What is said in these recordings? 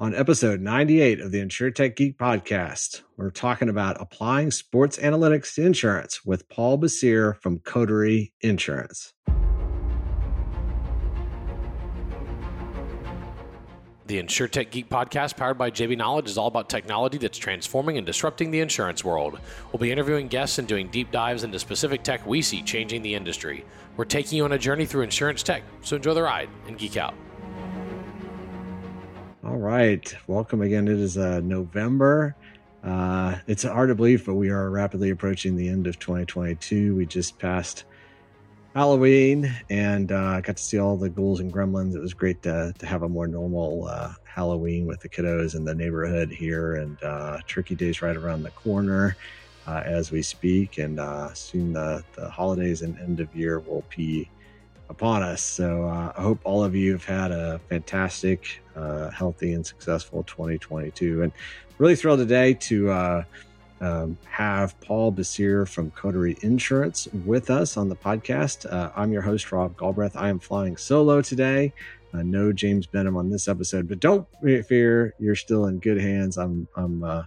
On episode 98 of the InsureTech Geek podcast, we're talking about applying sports analytics to insurance with Paul Bessire from Coterie Insurance. The InsureTech Geek podcast, powered by JB Knowledge, is all about technology that's transforming and disrupting the insurance world. We'll be interviewing guests and doing deep dives into specific tech we see changing the industry. We're taking you on a journey through insurance tech, so enjoy the ride and geek out. All right. Welcome again. It is uh, November. Uh, it's hard to believe, but we are rapidly approaching the end of 2022. We just passed Halloween and uh, got to see all the ghouls and gremlins. It was great to, to have a more normal uh, Halloween with the kiddos in the neighborhood here, and uh, Turkey Day's right around the corner uh, as we speak. And uh, soon the, the holidays and end of year will be upon us. So uh, I hope all of you have had a fantastic, uh, healthy, and successful 2022. And really thrilled today to uh, um, have Paul Bessire from Coterie Insurance with us on the podcast. Uh, I'm your host, Rob Galbraith. I am flying solo today. Uh, no James Benham on this episode, but don't fear, you're still in good hands. I'm, I'm uh,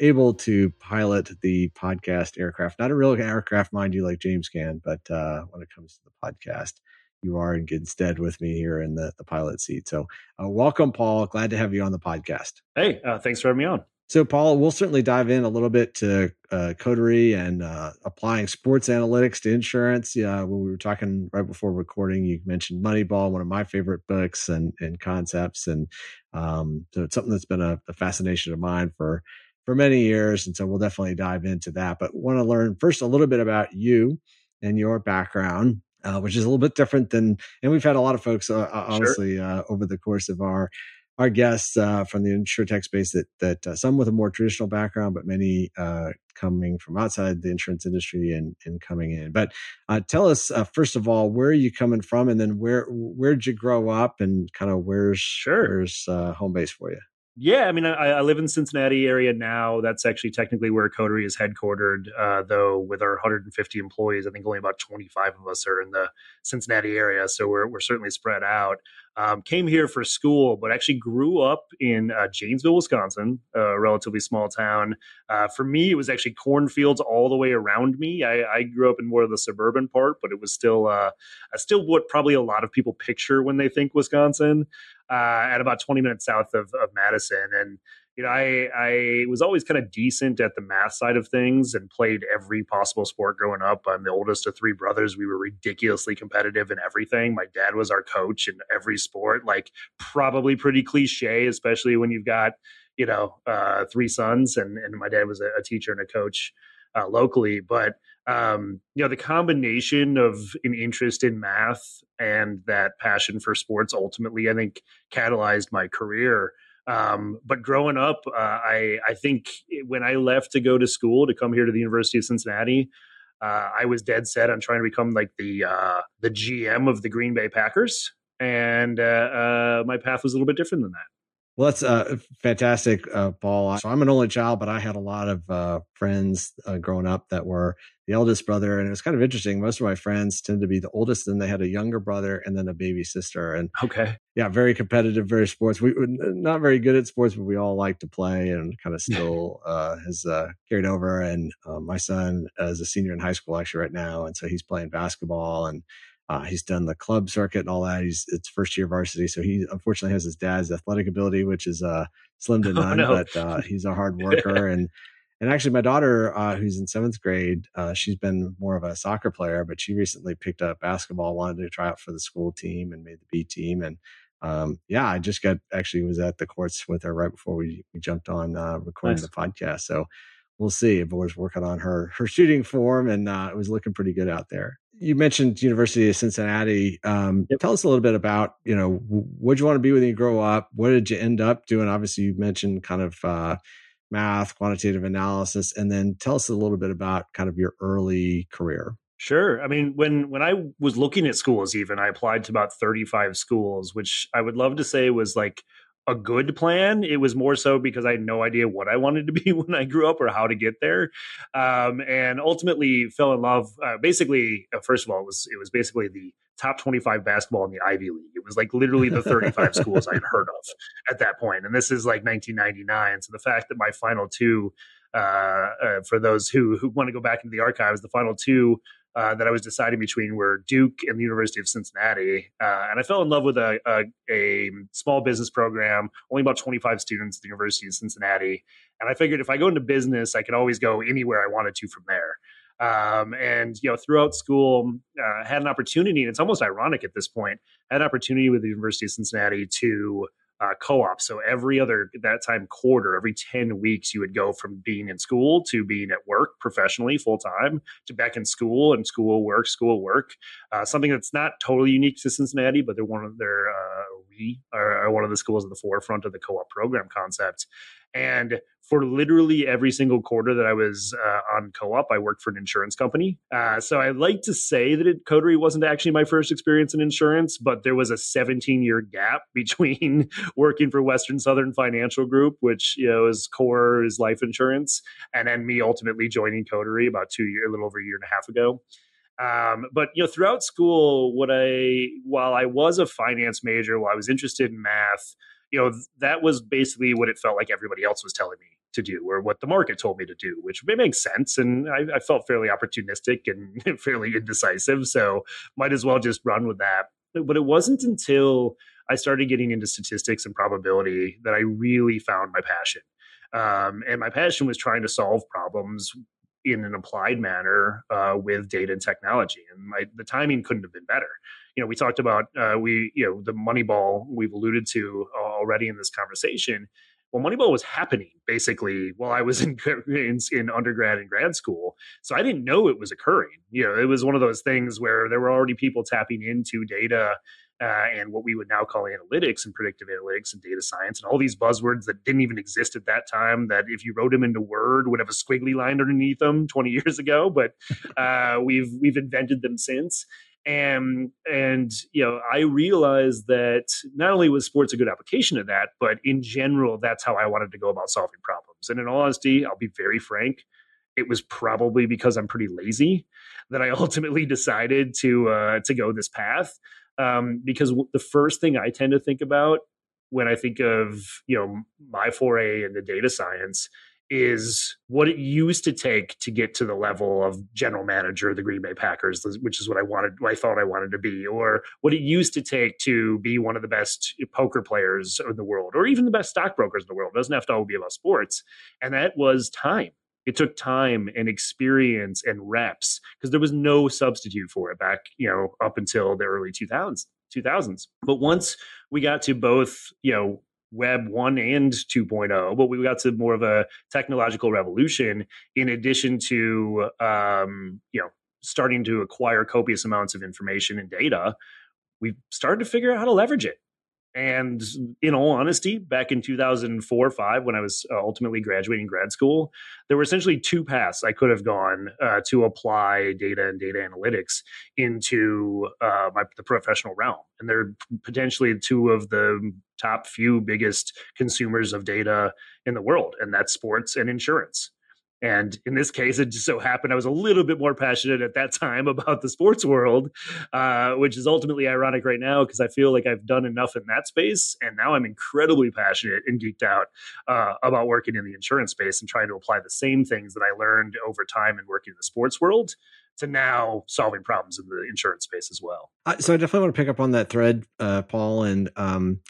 able to pilot the podcast aircraft, not a real aircraft, mind you, like James can, but when it comes to the podcast, you are in good stead with me here in the, the pilot seat. So, uh, welcome, Paul. Glad to have you on the podcast. Hey, uh, thanks for having me on. So, Paul, we'll certainly dive in a little bit to uh, Coterie and uh, applying sports analytics to insurance. Yeah, when we were talking right before recording, you mentioned Moneyball, one of my favorite books and, and concepts, and um, so it's something that's been a, a fascination of mine for for many years. And so we'll definitely dive into that. But want to learn first a little bit about you and your background uh, which is a little bit different than, and we've had a lot of folks, uh, honestly, sure. uh, over the course of our our guests uh, from the insurtech space that that uh, some with a more traditional background, but many uh, coming from outside the insurance industry and and coming in. But tell us first of all, where are you coming from, and then where where'd you grow up, and kind of where's sure. where's home base for you? Yeah, I mean, I, I, live in Cincinnati area now. That's actually technically where Coterie is headquartered. Uh, though with our 150 employees, I think only about 25 of us are in the Cincinnati area, so we're we're certainly spread out. Um, came here for school, but actually grew up in uh, Janesville, Wisconsin, a relatively small town. Uh, for me, it was actually cornfields all the way around me. I, I, grew up in more of the suburban part, but it was still uh, still what probably a lot of people picture when they think Wisconsin. Uh, at about 20 minutes south of, of Madison, and you know, I I was always kind of decent at the math side of things and played every possible sport growing up. I'm the oldest of three brothers. We were ridiculously competitive in everything. My dad was our coach in every sport. Like probably pretty cliche, especially when you've got you know uh, three sons, and and my dad was a, a teacher and a coach uh, locally, but um, you know the combination of an interest in math and that passion for sports ultimately, I think, catalyzed my career. Um, but growing up, uh, I I think when I left to go to school to come here to the University of Cincinnati, uh, I was dead set on trying to become like the uh, the GM of the Green Bay Packers, and uh, uh, my path was a little bit different than that. Well, that's uh, fantastic, uh, Paul. So I'm an only child, but I had a lot of uh, friends uh, growing up that were the eldest brother, and it was kind of interesting. Most of my friends tend to be the oldest, and they had a younger brother and then a baby sister. And okay, yeah, very competitive, very sports. We were not very good at sports, but we all like to play, and kind of still uh, has uh, carried over. And my son is a senior in high school actually right now, and so he's playing basketball and uh, he's done the club circuit and all that. He's it's first year varsity, so he unfortunately has his dad's athletic ability, which is uh, slim to oh, none. Oh, no. But uh, he's a hard worker, and and actually, my daughter, uh, who's in seventh grade, uh, she's been more of a soccer player, but she recently picked up basketball, wanted to try out for the school team, and made the B team. And um, yeah, I just got actually was at the courts with her right before we we jumped on uh, recording nice. the podcast. So we'll see. But was working on her her shooting form, and uh, it was looking pretty good out there you mentioned University of Cincinnati. Um, yep. Tell us a little bit about you know what you want to be when you grow up? What did you end up doing? Obviously, you mentioned kind of uh, math, quantitative analysis, and then tell us a little bit about kind of your early career. Sure. I mean, when when I was looking at schools, even I applied to about thirty five schools, which I would love to say was like a good plan. It was more so because I had no idea what I wanted to be when I grew up or how to get there, um, and ultimately fell in love. Uh, basically, uh, first of all, it was it was basically the top 25 basketball in the Ivy League. It was like literally the 35 schools I had heard of at that point, and this is like 1999. So the fact that my final two, uh, uh, for those who who want to go back into the archives, the final two uh, that I was deciding between were Duke and the University of Cincinnati. Uh, and I fell in love with a, a, a, small business program, only about 25 students at the University of Cincinnati. And I figured if I go into business, I could always go anywhere I wanted to from there. Um, and you know, throughout school, uh, had an opportunity, and it's almost ironic at this point. Had an opportunity with the University of Cincinnati to uh, co-op. So every other that time quarter, every ten weeks, you would go from being in school to being at work professionally full time to back in school and school work, school work. Uh, something that's not totally unique to Cincinnati, but they're one of their uh, we are, are one of the schools at the forefront of the co-op program concept. And for literally every single quarter that I was uh, on co-op, I worked for an insurance company. Uh, so I like to say that it, Coterie wasn't actually my first experience in insurance, but there was a 17 year gap between working for Western Southern Financial Group, which you know is core is life insurance, and then me ultimately joining Coterie about two year, a little over a year and a half ago. Um, but you know, throughout school, what I while I was a finance major, while I was interested in math, you know, that was basically what it felt like everybody else was telling me to do or what the market told me to do, which may make sense. And I, I felt fairly opportunistic and fairly indecisive. So might as well just run with that. But it wasn't until I started getting into statistics and probability that I really found my passion. Um, and my passion was trying to solve problems in an applied manner uh, with data and technology. And my, the timing couldn't have been better. You know, we talked about uh, we, you know, the Moneyball we've alluded to already in this conversation well, Moneyball was happening basically while I was in, in, in undergrad and grad school, so I didn't know it was occurring. You know, it was one of those things where there were already people tapping into data uh, and what we would now call analytics and predictive analytics and data science and all these buzzwords that didn't even exist at that time that if you wrote them into word would have a squiggly line underneath them 20 years ago but uh, we've we've invented them since and and you know i realized that not only was sports a good application of that but in general that's how i wanted to go about solving problems. And in all honesty i'll be very frank it was probably because i'm pretty lazy that i ultimately decided to uh, to go this path. Um, because the first thing i tend to think about when i think of you know my foray into data science is what it used to take to get to the level of general manager of the Green Bay Packers, which is what I wanted, what I thought I wanted to be, or what it used to take to be one of the best poker players in the world, or even the best stockbrokers in the world. It doesn't have to all be about sports. And that was time. It took time and experience and reps because there was no substitute for it back, you know, up until the early 2000s. 2000s. But once we got to both, you know, web 1 and 2.0 but we got to more of a technological revolution in addition to um, you know starting to acquire copious amounts of information and data. We started to figure out how to leverage it and in all honesty, back in 2004 or 5, when I was uh, ultimately graduating grad school, there were essentially two paths I could have gone uh, to apply data and data analytics into uh, my, the professional realm. And they're potentially two of the top few biggest consumers of data in the world, and that's sports and insurance. And in this case, it just so happened I was a little bit more passionate at that time about the sports world, uh, which is ultimately ironic right now because I feel like I've done enough in that space. And now I'm incredibly passionate and geeked out uh, about working in the insurance space and trying to apply the same things that I learned over time in working in the sports world to now solving problems in the insurance space as well. Uh, so I definitely want to pick up on that thread, uh, Paul. And, um,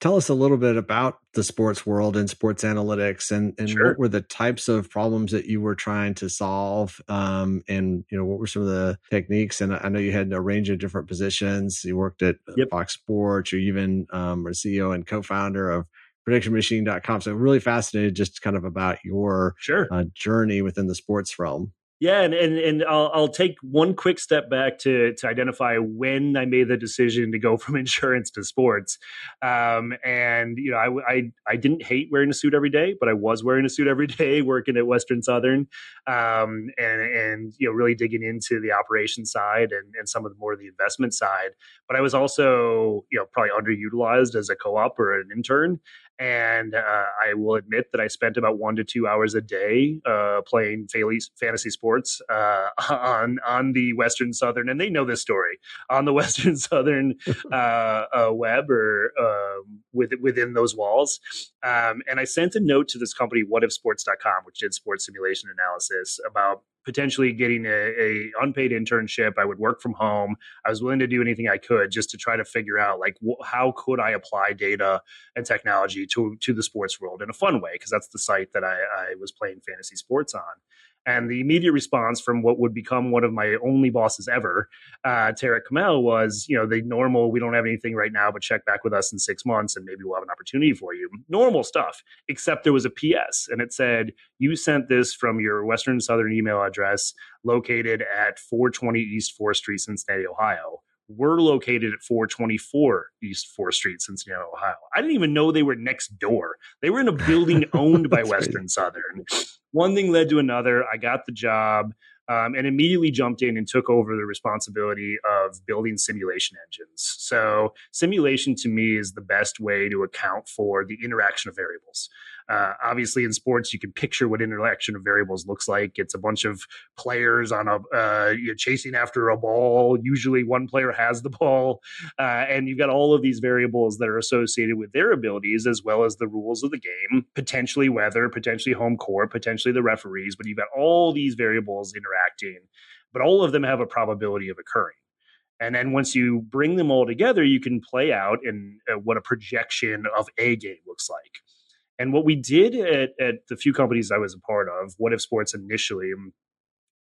tell us a little bit about the sports world and sports analytics and, and sure. what were the types of problems that you were trying to solve um, and you know what were some of the techniques and i know you had a range of different positions you worked at uh, yep. fox sports or even um, ceo and co-founder of predictionmachine.com so really fascinated just kind of about your sure. uh, journey within the sports realm Yeah, and and, and I'll, I'll take one quick step back to to identify when I made the decision to go from insurance to sports. Um, and you know, I, I I didn't hate wearing a suit every day, but I was wearing a suit every day working at Western Southern, um, and and you know, really digging into the operation side and and some of the more of the investment side. But I was also you know probably underutilized as a co-op or an intern, and uh, I will admit that I spent about one to two hours a day uh, playing fantasy sports uh, on on the Western Southern, and they know this story on the Western Southern uh, uh, web or um, with, within those walls. Um, and I sent a note to this company, WhatIfSports.com, which did sports simulation analysis, about potentially getting a, a, unpaid internship. I would work from home. I was willing to do anything I could just to try to figure out like wh- how could I apply data and technology to to the sports world in a fun way because that's the site that I, I was playing fantasy sports on. And the immediate response from what would become one of my only bosses ever, uh, Tarek Kamil, was, you know, the normal, we don't have anything right now, but check back with us in six months and maybe we'll have an opportunity for you. Normal stuff, except there was a PS and it said, you sent this from your Western Southern email address located at 420 East 4th Street, Cincinnati, Ohio we're located at 424 East 4th Street, Cincinnati, Ohio. I didn't even know they were next door. They were in a building owned by Western Southern. One thing led to another. I got the job um, and immediately jumped in and took over the responsibility of building simulation engines. So, simulation to me is the best way to account for the interaction of variables. Uh, obviously, in sports, you can picture what interaction of variables looks like. It's a bunch of players on a uh, chasing after a ball. Usually, one player has the ball, uh, and you've got all of these variables that are associated with their abilities as well as the rules of the game. Potentially weather, potentially home court, potentially the referees. But you've got all these variables interacting, but all of them have a probability of occurring. And then once you bring them all together, you can play out in uh, what a projection of a game looks like. And what we did at, at the few companies I was a part of, What If Sports initially, um,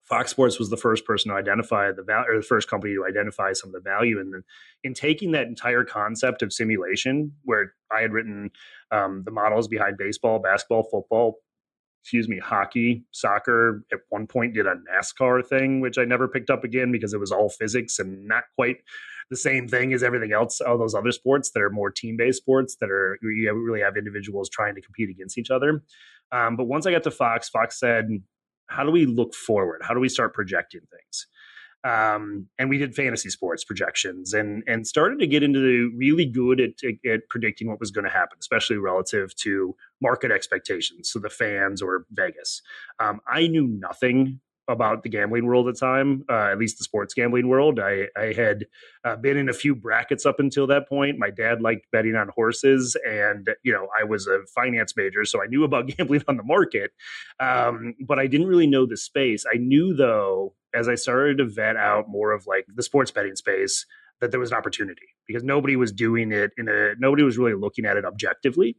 Fox Sports was the first person to identify the value, or the first company to identify some of the value in the, in taking that entire concept of simulation, where I had written um, the models behind baseball, basketball, football, excuse me, hockey, soccer. At one point, did a NASCAR thing, which I never picked up again because it was all physics and not quite the same thing as everything else, all those other sports that are more team based sports that are you really have individuals trying to compete against each other. Um, but once I got to Fox, Fox said, "How do we look forward? How do we start projecting things?" Um, and we did fantasy sports projections and and started to get into the really good at, at predicting what was going to happen, especially relative to market expectations, so the fans or Vegas. Um, I knew nothing about the gambling world at the time, uh, at least the sports gambling world. I, I had uh, been in a few brackets up until that point. My dad liked betting on horses, and you know I was a finance major, so I knew about gambling on the market, um, but I didn't really know the space. I knew though, as I started to vet out more of like the sports betting space, that there was an opportunity because nobody was doing it in a nobody was really looking at it objectively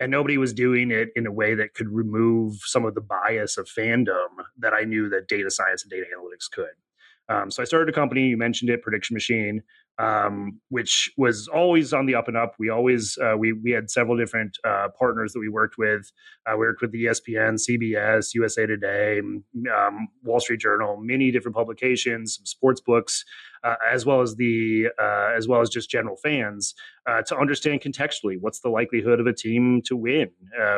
and nobody was doing it in a way that could remove some of the bias of fandom that I knew that data science and data analytics could. Um, so I started a company. You mentioned it, Prediction Machine, um, which was always on the up and up. We always uh, we we had several different uh, partners that we worked with. Uh, we worked with the ESPN, CBS, USA Today, um, Wall Street Journal, many different publications, some sports books, uh, as well as the uh, as well as just general fans uh, to understand contextually what's the likelihood of a team to win,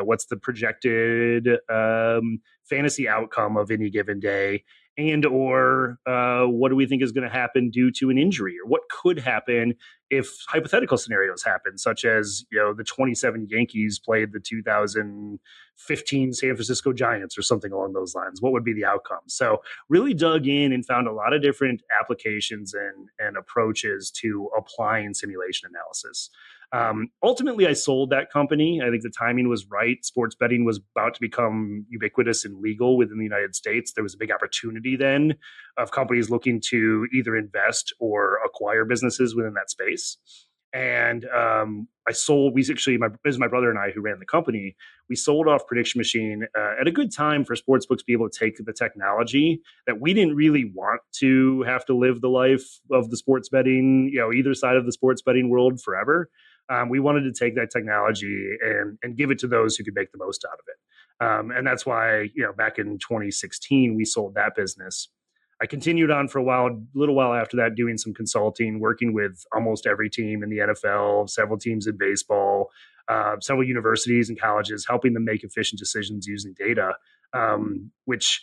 what's the projected um, fantasy outcome of any given day and or uh, what do we think is going to happen due to an injury or what could happen if hypothetical scenarios happen such as you know the 27 yankees played the 2015 san francisco giants or something along those lines what would be the outcome? So really dug in and found a lot of different applications and, and approaches to applying simulation analysis um, ultimately, I sold that company. I think the timing was right. Sports betting was about to become ubiquitous and legal within the United States. There was a big opportunity then of companies looking to either invest or acquire businesses within that space. And um, I sold. We actually, my, it was my brother and I who ran the company. We sold off Prediction Machine uh, at a good time for sportsbooks to be able to take the technology that we didn't really want to have to live the life of the sports betting, you know, either side of the sports betting world forever. Um, we wanted to take that technology and and give it to those who could make the most out of it. Um, and that's why, you know, back in 2016, we sold that business. I continued on for a while, a little while after that, doing some consulting, working with almost every team in the NFL, several teams in baseball, uh, several universities and colleges, helping them make efficient decisions using data, um, which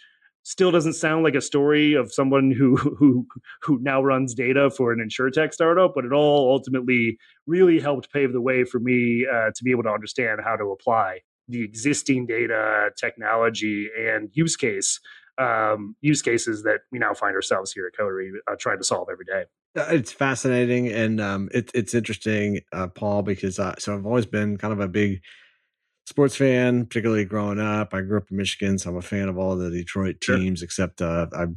still doesn't sound like a story of someone who who who now runs data for an insurtech startup, but it all ultimately really helped pave the way for me uh, to be able to understand how to apply the existing data technology and use case um, use cases that we now find ourselves here at Coterie uh, trying to solve every day. Uh, it's fascinating and um, it, it's interesting, uh, Paul, because uh, so I've always been kind of a big sports fan, particularly growing up. I grew up in Michigan, so I'm a fan of all the Detroit teams, sure. except uh, I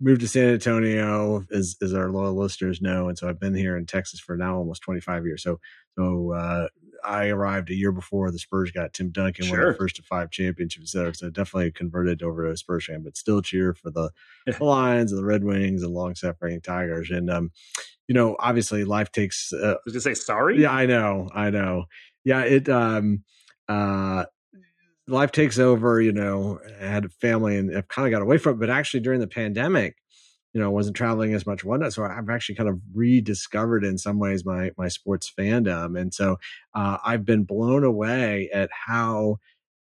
moved to San Antonio, as, as our loyal listeners know, and so I've been here in Texas for now almost 25 years. So, so uh, I arrived a year before the Spurs got Tim Duncan, sure. one of the first of five championships there. So definitely converted over to a Spurs fan, but still cheer for the, the Lions and the Red Wings and long suffering Tigers. And um, you know, obviously life takes. Uh, I was gonna say sorry. Yeah, I know, I know. Yeah, it. Um, uh, life takes over. You know, I had a family and I've kind of got away from it, but actually during the pandemic you know, wasn't traveling as much whatnot. So I've actually kind of rediscovered in some ways my my sports fandom, and so uh, I've been blown away at how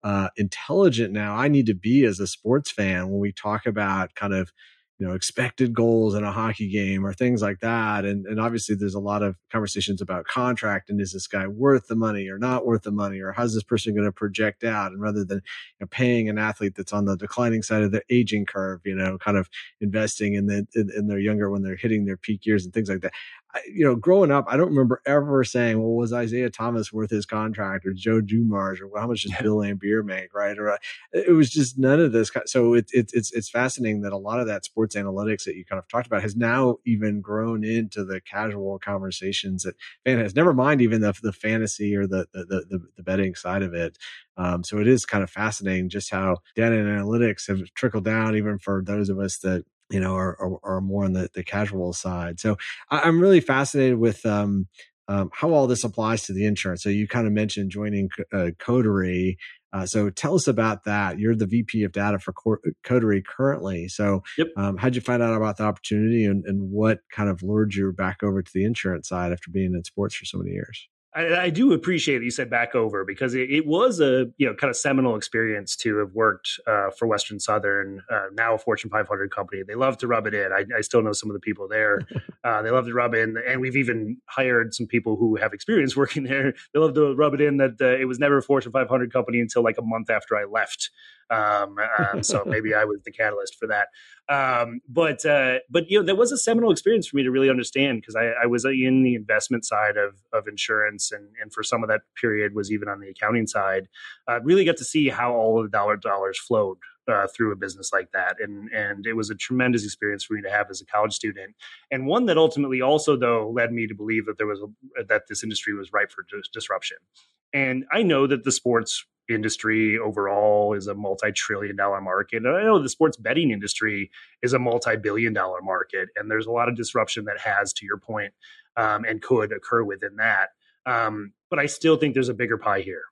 uh, intelligent now I need to be as a sports fan when we talk about kind of you know expected goals in a hockey game or things like that. And and obviously there's a lot of conversations about contract and is this guy worth the money or not worth the money or how's this person going to project out? And rather than you know, paying an athlete that's on the declining side of the aging curve you know kind of investing in the in, in their younger when they're hitting their peak years and things like that I, you know, growing up, I don't remember ever saying, "Well, was Isiah Thomas worth his contract?" or Joe Dumars, or how much does Bill Laimbeer make? Right? Or uh, it was just none of this. So it, it, it's it's fascinating that a lot of that sports analytics that you kind of talked about has now even grown into the casual conversations that fan has. Never mind even the the fantasy or the the the, the betting side of it. Um, so it is kind of fascinating just how data and analytics have trickled down even for those of us that you know, are, are, are more on the, the casual side. So I, am really fascinated with um, um, how all this applies to the insurance. So you kind of mentioned joining uh, Coterie. Uh, so tell us about that. You're the VP of data for Coterie currently. So yep. um, how'd you find out about the opportunity and, and what kind of lured you back over to the insurance side after being in sports for so many years? I, I, do appreciate that you said back over because it, it, was a you know kind of seminal experience to have worked uh, for Western Southern, uh, now a Fortune 500 company. They love to rub it in. I, I still know some of the people there. Uh, they love to rub it in, and we've even hired some people who have experience working there. They love to rub it in that uh, it was never a Fortune 500 company until like a month after I left. Um, um, so maybe I was the catalyst for that. Um, but uh, but you know that was a seminal experience for me to really understand because I, I, was in the investment side of of insurance and and for some of that period was even on the accounting side. Uh, really got to see how all of the dollar dollars flowed uh, through a business like that, and and it was a tremendous experience for me to have as a college student, and one that ultimately also though led me to believe that there was a, that this industry was ripe for dis- disruption. And I know that the sports industry overall is a multi-trillion dollar market and i know the sports betting industry is a multi-billion dollar market and there's a lot of disruption that has to your point, um, and could occur within that um, but i still think there's a bigger pie here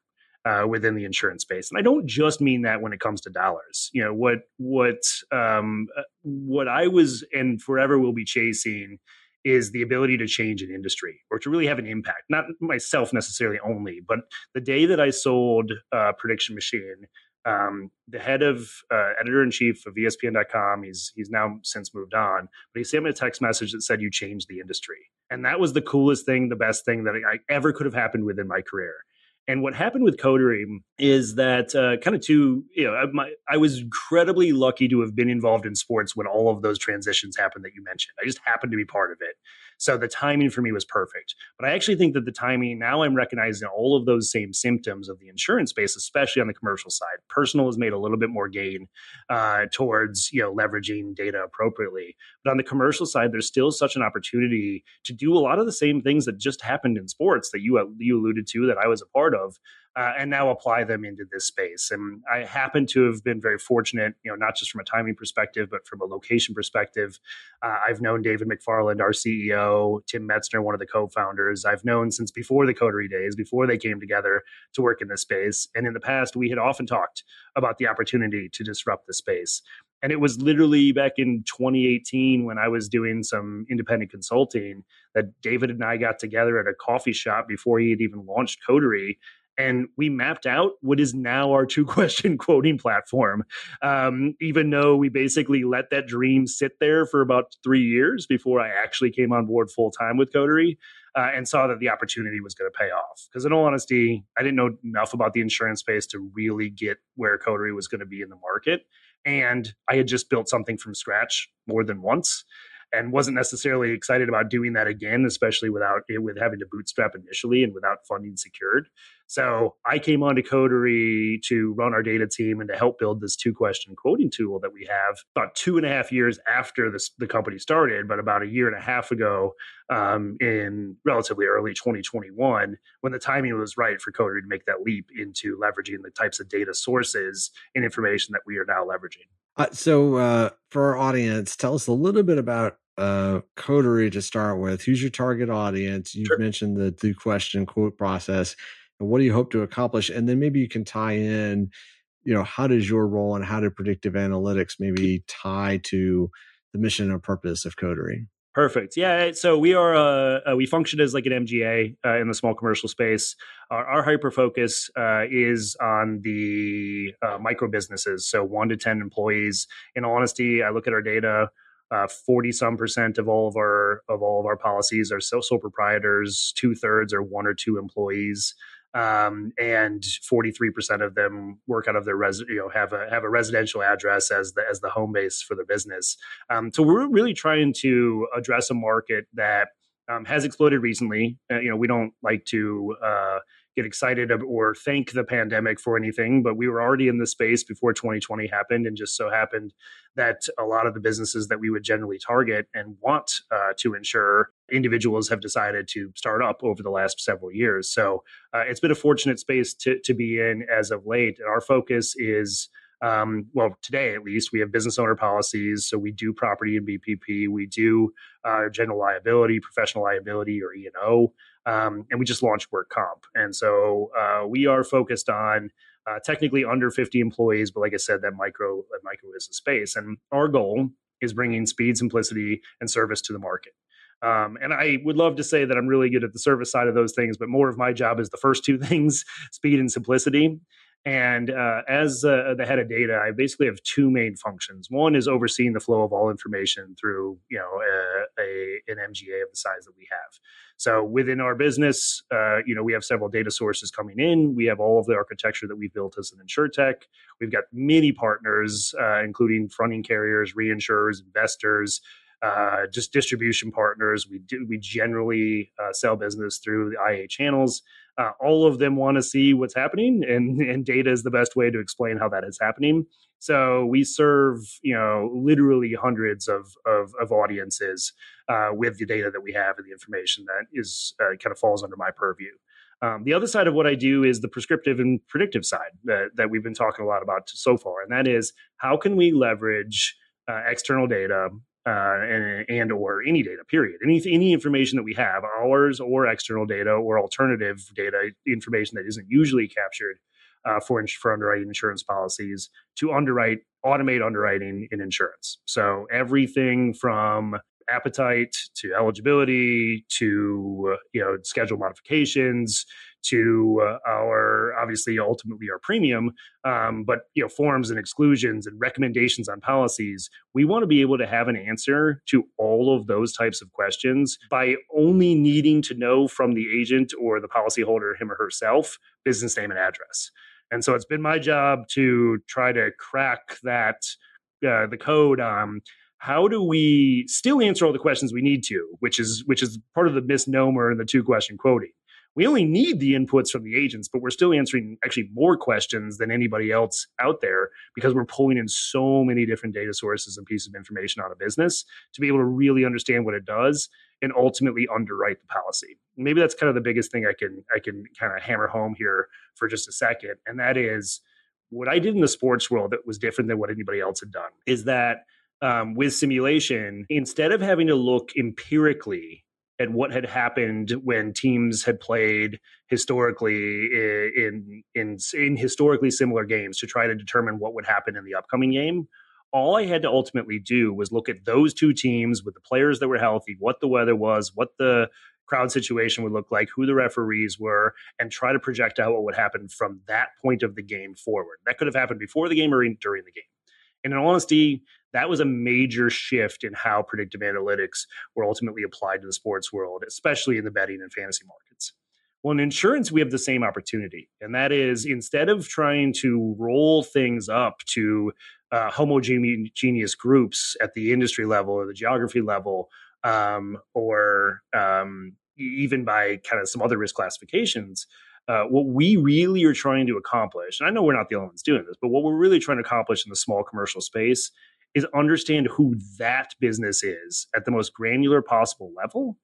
uh, within the insurance space and i don't just mean that when it comes to dollars you know what what um, uh, what i was and forever will be chasing is the ability to change an industry or to really have an impact. Not myself necessarily only, but the day that I sold uh, Prediction Machine, um, the head of uh, editor in chief of ESPN.com, he's he's now since moved on, but he sent me a text message that said, "You changed the industry," and that was the coolest thing, the best thing that I, I ever could have happened within my career. And what happened with Coterie is that uh, kind of two, you know, my, I was incredibly lucky to have been involved in sports when all of those transitions happened that you mentioned. I just happened to be part of it. So the timing for me was perfect. But I actually think that the timing, now I'm recognizing all of those same symptoms of the insurance space, especially on the commercial side. Personal has made a little bit more gain uh, towards, you know, leveraging data appropriately. But on the commercial side, there's still such an opportunity to do a lot of the same things that just happened in sports that you, you alluded to that I was a part of uh, and now apply them into this space. And I happen to have been very fortunate, you know, not just from a timing perspective, but from a location perspective. Uh, I've known David McFarland, our CEO, Tim Metzner, one of the co-founders. I've known since before the Coterie days, before they came together to work in this space. And in the past, we had often talked about the opportunity to disrupt the space. And it was literally back in 2018 when I was doing some independent consulting that David and I got together at a coffee shop before he had even launched Coterie and we mapped out what is now our two question quoting platform. Um, even though we basically let that dream sit there for about three years before I actually came on board full time with Coterie uh, and saw that the opportunity was going to pay off. Because in all honesty, I didn't know enough about the insurance space to really get where Coterie was going to be in the market. And I had just built something from scratch more than once and wasn't necessarily excited about doing that again, especially without it with having to bootstrap initially and without funding secured. So I came onto Coterie to run our data team and to help build this two question quoting tool that we have about two and a half years after this, the company started, but about a year and a half ago um, in relatively early 2021 when the timing was right for Coterie to make that leap into leveraging the types of data sources and information that we are now leveraging. Uh, so, uh, for our audience, tell us a little bit about uh, Coterie to start with. Who's your target audience? You've sure. mentioned the two question quote process. And what do you hope to accomplish? And then maybe you can tie in, you know, how does your role and how do predictive analytics maybe tie to the mission and purpose of Coterie? Perfect. Yeah. So we are, uh, uh, we function as like an MGA uh, in the small commercial space. Our, our hyper focus uh, is on the uh, micro businesses. So one to 10 employees. In honesty, I look at our data. Forty some percent of all of our of all of our policies are sole proprietors. Two thirds are one or two employees um, and 43% of them work out of their res- you know have a have a residential address as the as the home base for their business. Um, so we're really trying to address a market that um, has exploded recently. Uh, you know, we don't like to uh, get excited or thank the pandemic for anything, but we were already in the space before 2020 happened, and just so happened that a lot of the businesses that we would generally target and want uh, to insure individuals have decided to start up over the last several years. So uh, it's been a fortunate space to, to be in as of late. And our focus is um, well, today at least, we have business owner policies. So we do property and BPP, we do uh, general liability, professional liability, or E and O, um, and we just launched work comp. And so uh, we are focused on uh, technically under 50 employees, but like I said, that micro that micro is a space. And our goal is bringing speed, simplicity, and service to the market. Um, and I would love to say that I'm really good at the service side of those things, but more of my job is the first two things speed and simplicity. And uh, as uh, the head of data, I basically have two main functions. One is overseeing the flow of all information through, you know, a, a an MGA of the size that we have. So within our business, uh, you know, we have several data sources coming in. We have all of the architecture that we've built as an insurtech. We've got many partners, uh, including fronting carriers, reinsurers, investors, uh, just distribution partners. We do we generally uh, sell business through the IA channels. Uh, all of them want to see what's happening, and, and data is the best way to explain how that is happening. So we serve, you know, literally hundreds of of, of audiences uh, with the data that we have and the information that is uh, kind of falls under my purview. Um, the other side of what I do is the prescriptive and predictive side that, that we've been talking a lot about so far, and that is how can we leverage uh, external data uh, and, and or any data period. Any any information that we have ours or external data or alternative data information that isn't usually captured uh, for for underwriting insurance policies to underwrite automate underwriting in insurance. So everything from appetite to eligibility to you know schedule modifications to uh, our obviously ultimately our premium. Um, but you know forms and exclusions and recommendations on policies we want to be able to have an answer to all of those types of questions by only needing to know from the agent or the policyholder him or herself business name and address. And so it's been my job to try to crack that uh, the code on how do we still answer all the questions we need to which is which is part of the misnomer in the two question quoting we only need the inputs from the agents, but we're still answering actually more questions than anybody else out there because we're pulling in so many different data sources and pieces of information on a business to be able to really understand what it does and ultimately underwrite the policy. Maybe that's kind of the biggest thing I can I can kind of hammer home here for just a second, and that is what I did in the sports world that was different than what anybody else had done. Is that um, with simulation, instead of having to look empirically at what had happened when teams had played historically in in in historically similar games to try to determine what would happen in the upcoming game all I had to ultimately do was look at those two teams with the players that were healthy, what the weather was, what the crowd situation would look like, who the referees were, and try to project out what would happen from that point of the game forward. That could have happened before the game or during the game. And in honesty, that was a major shift in how predictive analytics were ultimately applied to the sports world, especially in the betting and fantasy markets. Well, in insurance, we have the same opportunity. And that is instead of trying to roll things up to uh, homogeneous groups at the industry level or the geography level, um, or um, even by kind of some other risk classifications, uh, what we really are trying to accomplish, and I know we're not the only ones doing this, but what we're really trying to accomplish in the small commercial space is understand who that business is at the most granular possible level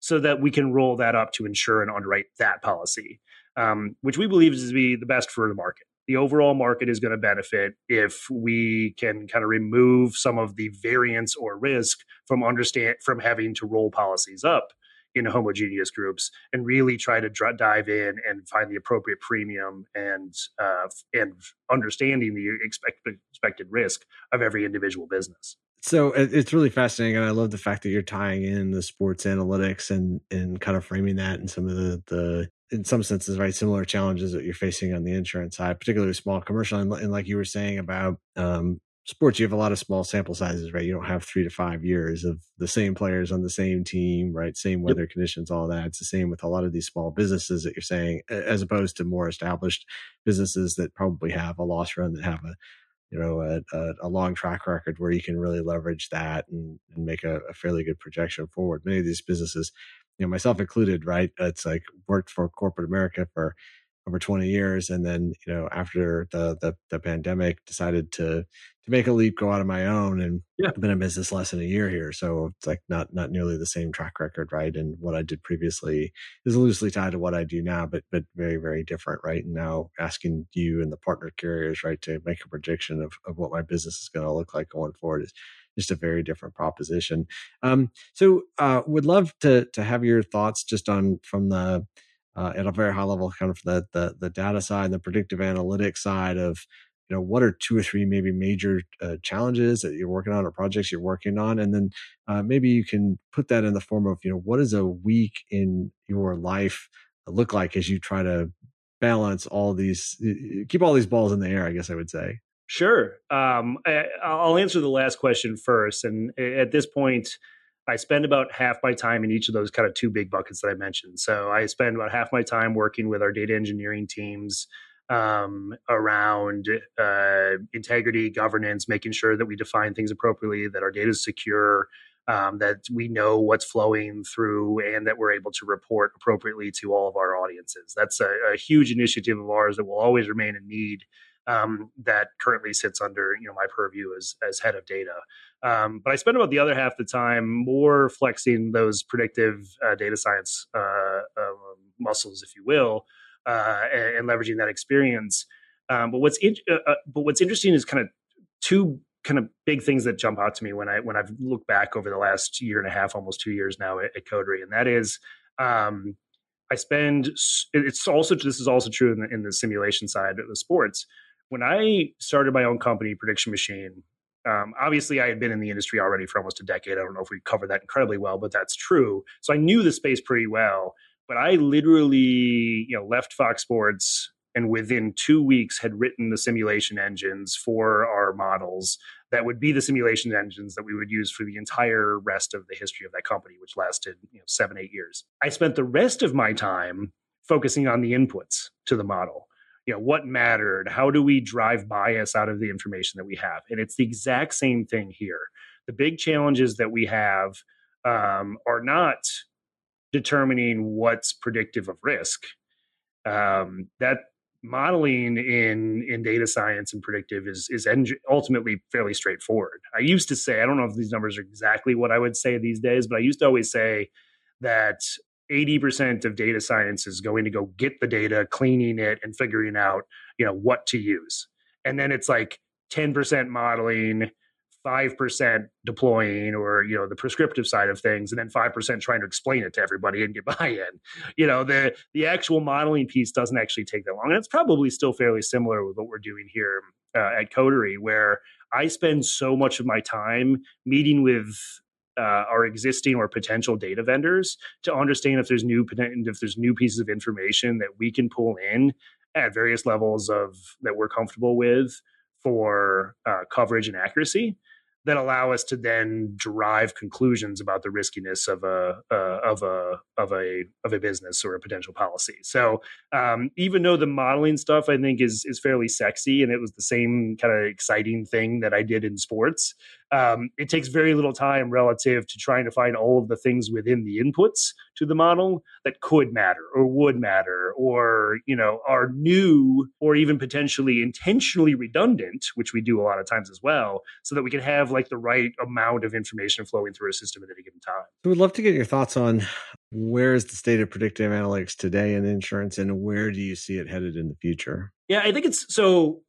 so that we can roll that up to insure and underwrite that policy, um, which we believe is to be the best for the market. The overall market is going to benefit if we can kind of remove some of the variance or risk from understand from having to roll policies up in homogeneous groups and really try to dive in and find the appropriate premium and uh, and understanding the expected expected risk of every individual business. So it's really fascinating, and I love the fact that you're tying in the sports analytics and and kind of framing that in some of the the in some senses, very similar challenges that you're facing on the insurance side, particularly small commercial. And, and like you were saying about um, sports, you have a lot of small sample sizes, right? You don't have three to five years of the same players on the same team, right? Same weather yep. conditions, all that. It's the same with a lot of these small businesses that you're saying, as opposed to more established businesses that probably have a loss run that have a you know a, a, a, long track record where you can really leverage that and, and make a, a, fairly good projection forward. Many of these businesses you know, myself included, right? It's like worked for corporate America for over 20 years. And then, you know, after the, the, the pandemic decided to, to make a leap, go out on my own and yeah. I've been in business less than a year here. So it's like not, not nearly the same track record, right? And what I did previously is loosely tied to what I do now, but, but very, very different, right? And now asking you and the partner carriers, right, to make a prediction of, of what my business is going to look like going forward is just a very different proposition. Um, so, uh, would love to to have your thoughts just on from the uh, at a very high level, kind of the the, the data side, the predictive analytics side of you know what are two or three maybe major uh, challenges that you're working on or projects you're working on and then uh, maybe you can put that in the form of you know what does a week in your life look like as you try to balance all these keep all these balls in the air i guess i would say Sure. Um, I, will answer the last question first. And at this point, I spend about half my time in each of those kind of two big buckets that I mentioned. So I spend about half my time working with our data engineering teams um, around uh, integrity, governance, making sure that we define things appropriately, that our data is secure, um, that we know what's flowing through, and that we're able to report appropriately to all of our audiences. That's a, a huge initiative of ours that will always remain in need um, that currently sits under you know my purview as as head of data. Um, but I spend about the other half the time more flexing those predictive uh, data science uh, uh, muscles, if you will, uh, and, and, leveraging that experience. Um, but what's in, uh, uh, but what's interesting is kind of two kind of big things that jump out to me when I when I've looked back over the last year and a half, almost two years now at, at Coterie, and that is. Um, I spend. It's also this is also true in the, in the simulation side of the sports when I started my own company, Prediction Machine, um, obviously I had been in the industry already for almost a decade. I don't know if we covered that incredibly well, but that's true. So I knew the space pretty well. But I literally, you know, left Fox Sports and within two weeks had written the simulation engines for our models that would be the simulation engines that we would use for the entire rest of the history of that company, which lasted you know, seven, eight years. I spent the rest of my time focusing on the inputs to the model you know what mattered? How do we drive bias out of the information that we have? And it's the exact same thing here. The big challenges that we have um, are not determining what's predictive of risk. Um, that modeling in in data science and predictive is is ultimately fairly straightforward. I used to say I don't know if these numbers are exactly what I would say these days, but I used to always say that 80% of data science is going to go get the data, cleaning it and figuring out, you know, what to use. And then it's like 10% modeling, 5% deploying or you know the prescriptive side of things and then 5% trying to explain it to everybody and get buy-in you know the the actual modeling piece doesn't actually take that long and it's probably still fairly similar with what we're doing here uh, at coterie where i spend so much of my time meeting with uh, our existing or potential data vendors to understand if there's new potential if there's new pieces of information that we can pull in at various levels of that we're comfortable with for uh, coverage and accuracy that allow us to then derive conclusions about the riskiness of a uh, of a of a of a business or a potential policy. So um, even though the modeling stuff I think is is fairly sexy and it was the same kind of exciting thing that I did in sports, um, it takes very little time relative to trying to find all of the things within the inputs to the model that could matter or would matter or you know are new or even potentially intentionally redundant which we do a lot of times as well so that we can have like the right amount of information flowing through a system at any given time. So we'd love to get your thoughts on where is the state of predictive analytics today in insurance and where do you see it headed in the future? Yeah i think it's so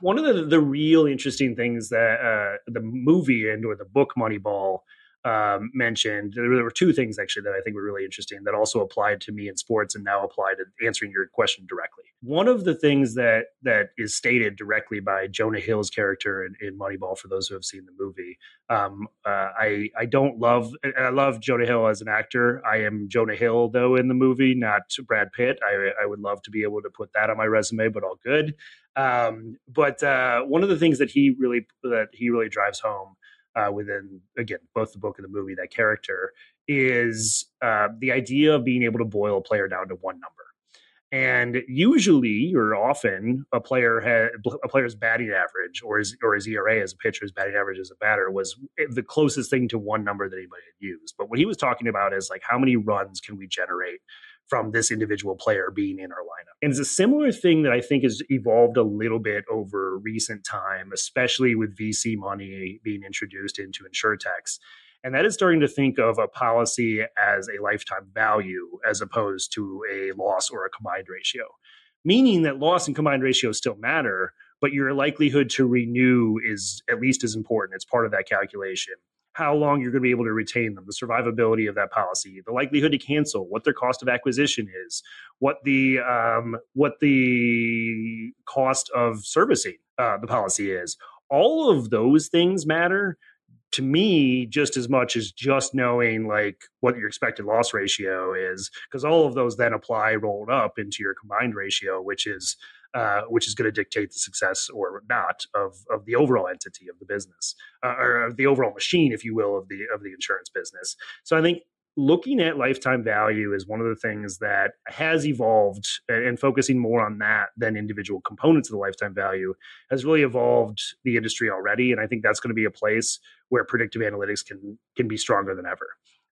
one of the the real interesting things that uh, the movie and or the book Moneyball um, mentioned. There were two things actually that I think were really interesting that also applied to me in sports and now apply to answering your question directly. One of the things that that is stated directly by Jonah Hill's character in, in Moneyball, for those who have seen the movie, um, uh, I I don't love I love Jonah Hill as an actor. I am Jonah Hill though in the movie, not Brad Pitt. I I would love to be able to put that on my resume, but all good. Um, but uh, one of the things that he really that he really drives home uh, within again both the book and the movie that character is uh, the idea of being able to boil a player down to one number. And usually, or often, a player had a player's batting average, or his or his ERA as a pitcher, his batting average as a batter, was the closest thing to one number that anybody had used. But what he was talking about is like how many runs can we generate from this individual player being in our lineup. And it's a similar thing that I think has evolved a little bit over recent time, especially with VC money being introduced into insurtechs. And that is starting to think of a policy as a lifetime value as opposed to a loss or a combined ratio, meaning that loss and combined ratio still matter, but your likelihood to renew is at least as important. It's part of that calculation how long you're going to be able to retain them, the survivability of that policy, the likelihood to cancel, what their cost of acquisition is, what the um, what the cost of servicing uh, the policy is. All of those things matter to me just as much as just knowing like what your expected loss ratio is because all of those then apply rolled up into your combined ratio which is uh, which is going to dictate the success or not of, of the overall entity of the business uh, or the overall machine, if you will, of the of the insurance business. So I think looking at lifetime value is one of the things that has evolved and focusing more on that than individual components of the lifetime value has really evolved the industry already and i think that's going to be a place where predictive analytics can can be stronger than ever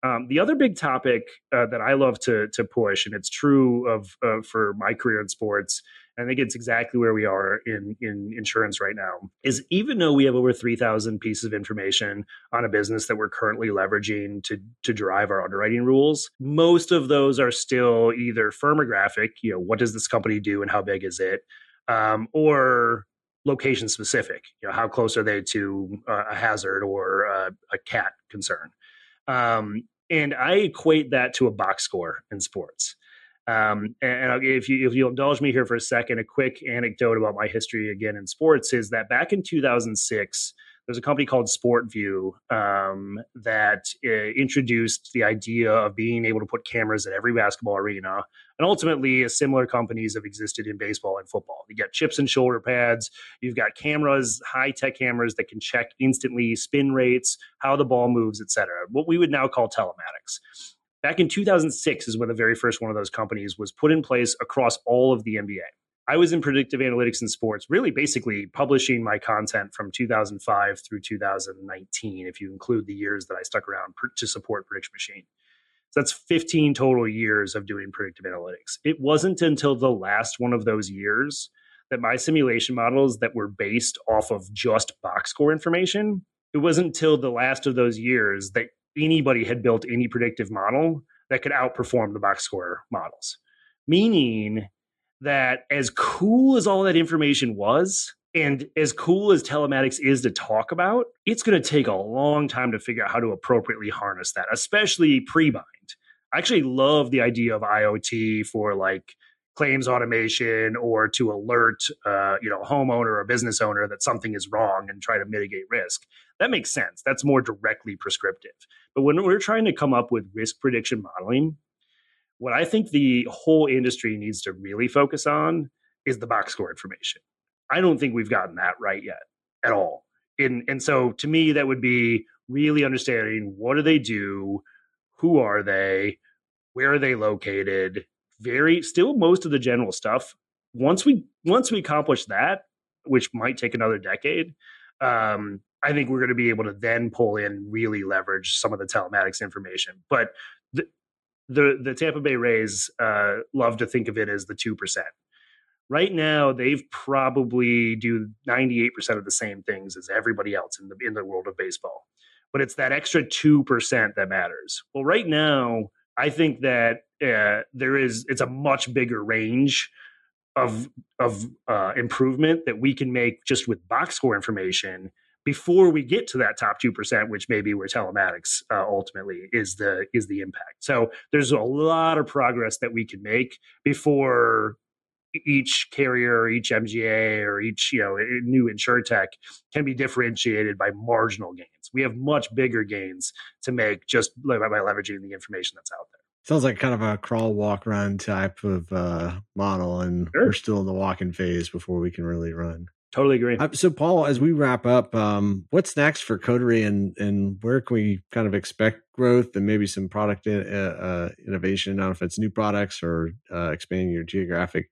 um, the other big topic uh, that I love to to push, and it's true of uh, for my career in sports, I think it's exactly where we are in in insurance right now. Is even though we have over three thousand pieces of information on a business that we're currently leveraging to to drive our underwriting rules, most of those are still either firmographic. You know, what does this company do and how big is it, um, or location specific. You know, how close are they to uh, a hazard or a, a cat concern? Um, and I equate that to a box score in sports. Um, and if you if you'll indulge me here for a second, a quick anecdote about my history again in sports is that back in 2006, there's a company called SportVU um, that uh, introduced the idea of being able to put cameras at every basketball arena. And ultimately, similar companies have existed in baseball and football. You got chips and shoulder pads. You've got cameras, high tech cameras that can check instantly spin rates, how the ball moves, et cetera. What we would now call telematics. Back in 2006 is when the very first one of those companies was put in place across all of the NBA. I was in predictive analytics and sports, really basically publishing my content from 2005 through 2019, if you include the years that I stuck around to support Prediction Machine. So that's 15 total years of doing predictive analytics. It wasn't until the last one of those years that my simulation models that were based off of just box score information, it wasn't until the last of those years that anybody had built any predictive model that could outperform the box score models. Meaning that as cool as all that information was, and as cool as telematics is to talk about, it's going to take a long time to figure out how to appropriately harness that, especially pre bind. I actually love the idea of IoT for like claims automation or to alert uh, you know a homeowner or a business owner that something is wrong and try to mitigate risk that makes sense that's more directly prescriptive but when we're trying to come up with risk prediction modeling what i think the whole industry needs to really focus on is the box score information i don't think we've gotten that right yet at all and, and so to me that would be really understanding what do they do who are they where are they located very still most of the general stuff. Once we once we accomplish that, which might take another decade, um, I think we're going to be able to then pull in really leverage some of the telematics information. But the the, the Tampa Bay Rays uh, love to think of it as the two percent. Right now, they've probably do ninety eight percent of the same things as everybody else in the in the world of baseball. But it's that extra two percent that matters. Well, right now, I think that uh, there is it's a much bigger range of of uh, improvement that we can make just with box score information before we get to that top 2% which may be where telematics uh, ultimately is the is the impact so there's a lot of progress that we can make before each carrier or each mga or each you know new tech can be differentiated by marginal gains we have much bigger gains to make just by leveraging the information that's out there Sounds like kind of a crawl, walk, run type of uh, model, and sure. we're still in the walking phase before we can really run. Totally agree. Uh, so, Paul, as we wrap up, um, what's next for Coterie, and and where can we kind of expect growth and maybe some product in, uh, uh innovation? I don't know if it's new products or uh, expanding your geographic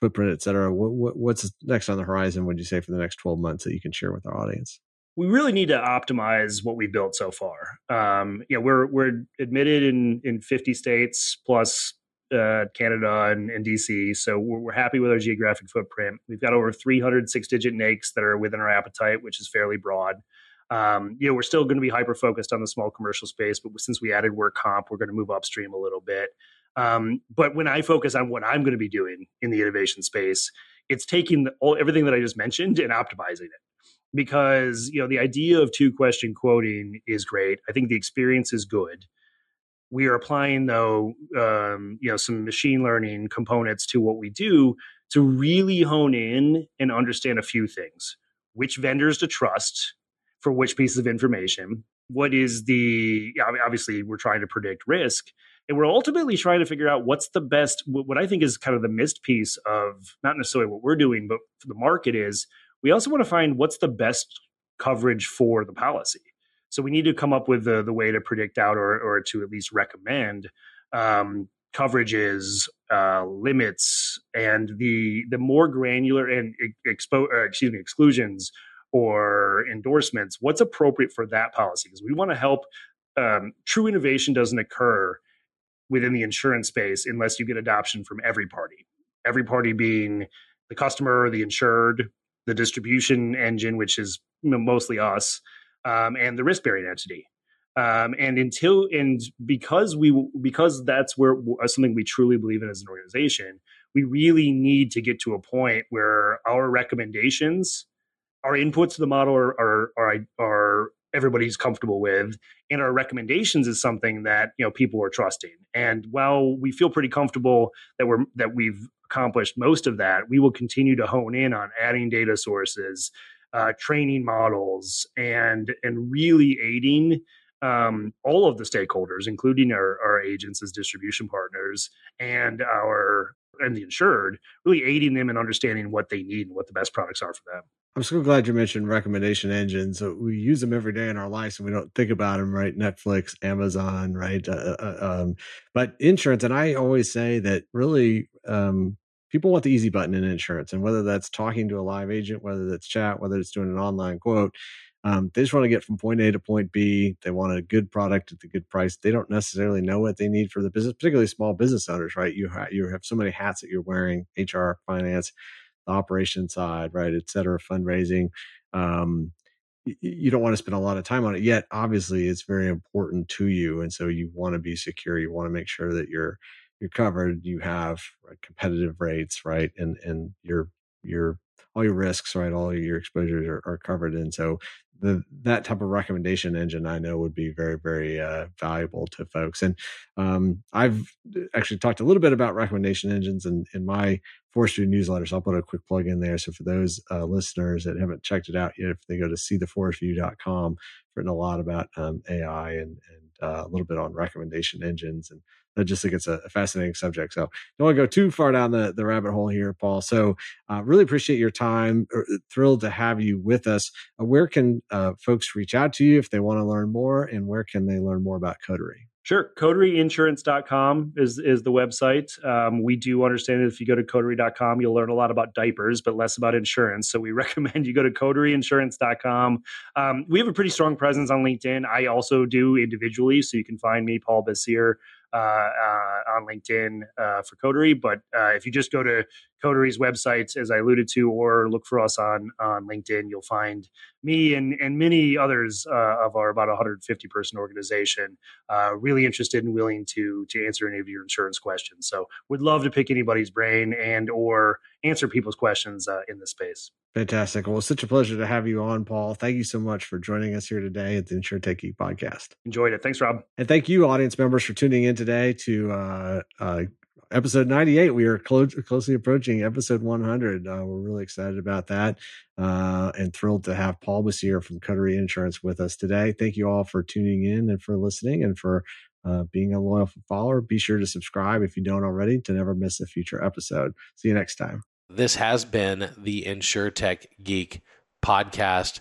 footprint, et cetera. What, what, what's next on the horizon? Would you say for the next twelve months that you can share with our audience? we really need to optimize what we built so far. Um, you know, we're we're admitted in in 50 states plus uh, Canada and, and, DC, so we're, we're, happy with our geographic footprint. We've got over 300 six-digit NAICS that are within our appetite, which is fairly broad. Um, you know, we're still going to be hyper focused on the small commercial space, but since we added work comp, we're going to move upstream a little bit. Um, but when I focus on what I'm going to be doing in the innovation space, it's taking the, all, everything that I just mentioned and optimizing it because you know the idea of two question quoting is great. I think the experience is good. We are applying though, um, you know, some machine learning components to what we do to really hone in and understand a few things: which vendors to trust for which pieces of information. What is the obviously we're trying to predict risk, and we're ultimately trying to figure out what's the best. What I think is kind of the missed piece of not necessarily what we're doing, but the market is we also want to find what's the best coverage for the policy. So we need to come up with the, the way to predict out or, or to at least recommend um, coverages, uh, limits, and the the more granular and expo- uh, excuse me exclusions or endorsements. What's appropriate for that policy? Because we want to help. Um, true innovation doesn't occur within the insurance space unless you get adoption from every party. Every party being the customer, the insured, the distribution engine, which is mostly us, um, and the risk bearing entity. Um, and until and because we because that's where uh, something we truly believe in as an organization, we really need to get to a point where our recommendations, our inputs to the model are are are, are everybody's comfortable with and our recommendations is something that you know people are trusting and while we feel pretty comfortable that we're that we've accomplished most of that, we will continue to hone in on adding data sources, uh, training models, and and really aiding um, all of the stakeholders, including our, our agents as distribution partners and our and the insured, really aiding them in understanding what they need and what the best products are for them. I'm so glad you mentioned recommendation engines. we use them every day in our lives, and we don't think about them, right? Netflix, Amazon, right? Uh, uh, uh um, but insurance, and I always say that really um, people want the easy button in insurance and whether that's talking to a live agent whether that's chat whether it's doing an online quote Um, they just want to get from point A to point B. They want a good product at the good price. They don't necessarily know what they need for the business, particularly small business owners, right? You ha- you have so many hats that you're wearing: HR, finance, the operation side, right, et cetera, fundraising. Um, you don't want to spend a lot of time on it yet obviously it's very important to you and so you want to be secure you want to make sure that you're you're covered you have competitive rates right and and your your all your risks right all your exposures are, are covered and so the that type of recommendation engine I know would be very very uh, valuable to folks. And um, I've uh, actually talked a little bit about recommendation engines in, in my forestry newsletter, so I'll put a quick plug in there. So for those uh, listeners that haven't checked it out yet, if they go to seetheforestview.com, I've written a lot about um, AI and, and uh, a little bit on recommendation engines and I just think it's a, fascinating subject. So don't want to go too far down the, the rabbit hole here, Paul. So uh, really appreciate your time. Er, thrilled to have you with us. Uh, where can uh, folks reach out to you if they want to learn more, and where can they learn more about Coterie? Sure. CoterieInsurance.com is, is the website. Um, we do understand that if you go to Coterie.com, you'll learn a lot about diapers, but less about insurance. So we recommend you go to CoterieInsurance.com. Um, we have a pretty strong presence on LinkedIn. I also do individually. So you can find me, Paul Bessire, uh, uh, Uh, uh, on LinkedIn uh, for Coterie. But uh, if you just go to Coterie's website, as I alluded to, or look for us on on LinkedIn, you'll find me and and many others of our about 150 person organization really interested and willing to to answer any of your insurance questions. So, we'd love to pick anybody's brain and or answer people's questions in this space. Fantastic. Well, it's such a pleasure to have you on, Paul. Thank you so much for joining us here today at the InsurTech Geek podcast. Enjoyed it. Thanks, Rob. And thank you, audience members, for tuning in today to uh, uh, episode 98. We are close, closely approaching episode 100. Uh, we're really excited about that uh, and thrilled to have Paul Bessire from Coterie Insurance with us today. Thank you all for tuning in and for listening and for uh, being a loyal follower. Be sure to subscribe if you don't already to never miss a future episode. See you next time. This has been the InsurTech Geek podcast,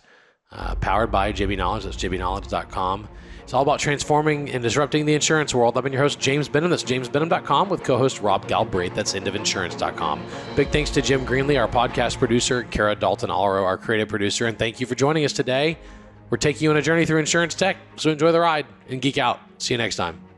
uh, powered by JB Knowledge. That's jbknowledge.com. It's all about transforming and disrupting the insurance world. I've been your host, James Benham. That's jamesbenham.com with co-host Rob Galbraith. That's endofinsurance.com. Big thanks to Jim Greenlee, our podcast producer, Kara Dalton Allro, our creative producer, and thank you for joining us today. We're taking you on a journey through insurance tech, so enjoy the ride and geek out. See you next time.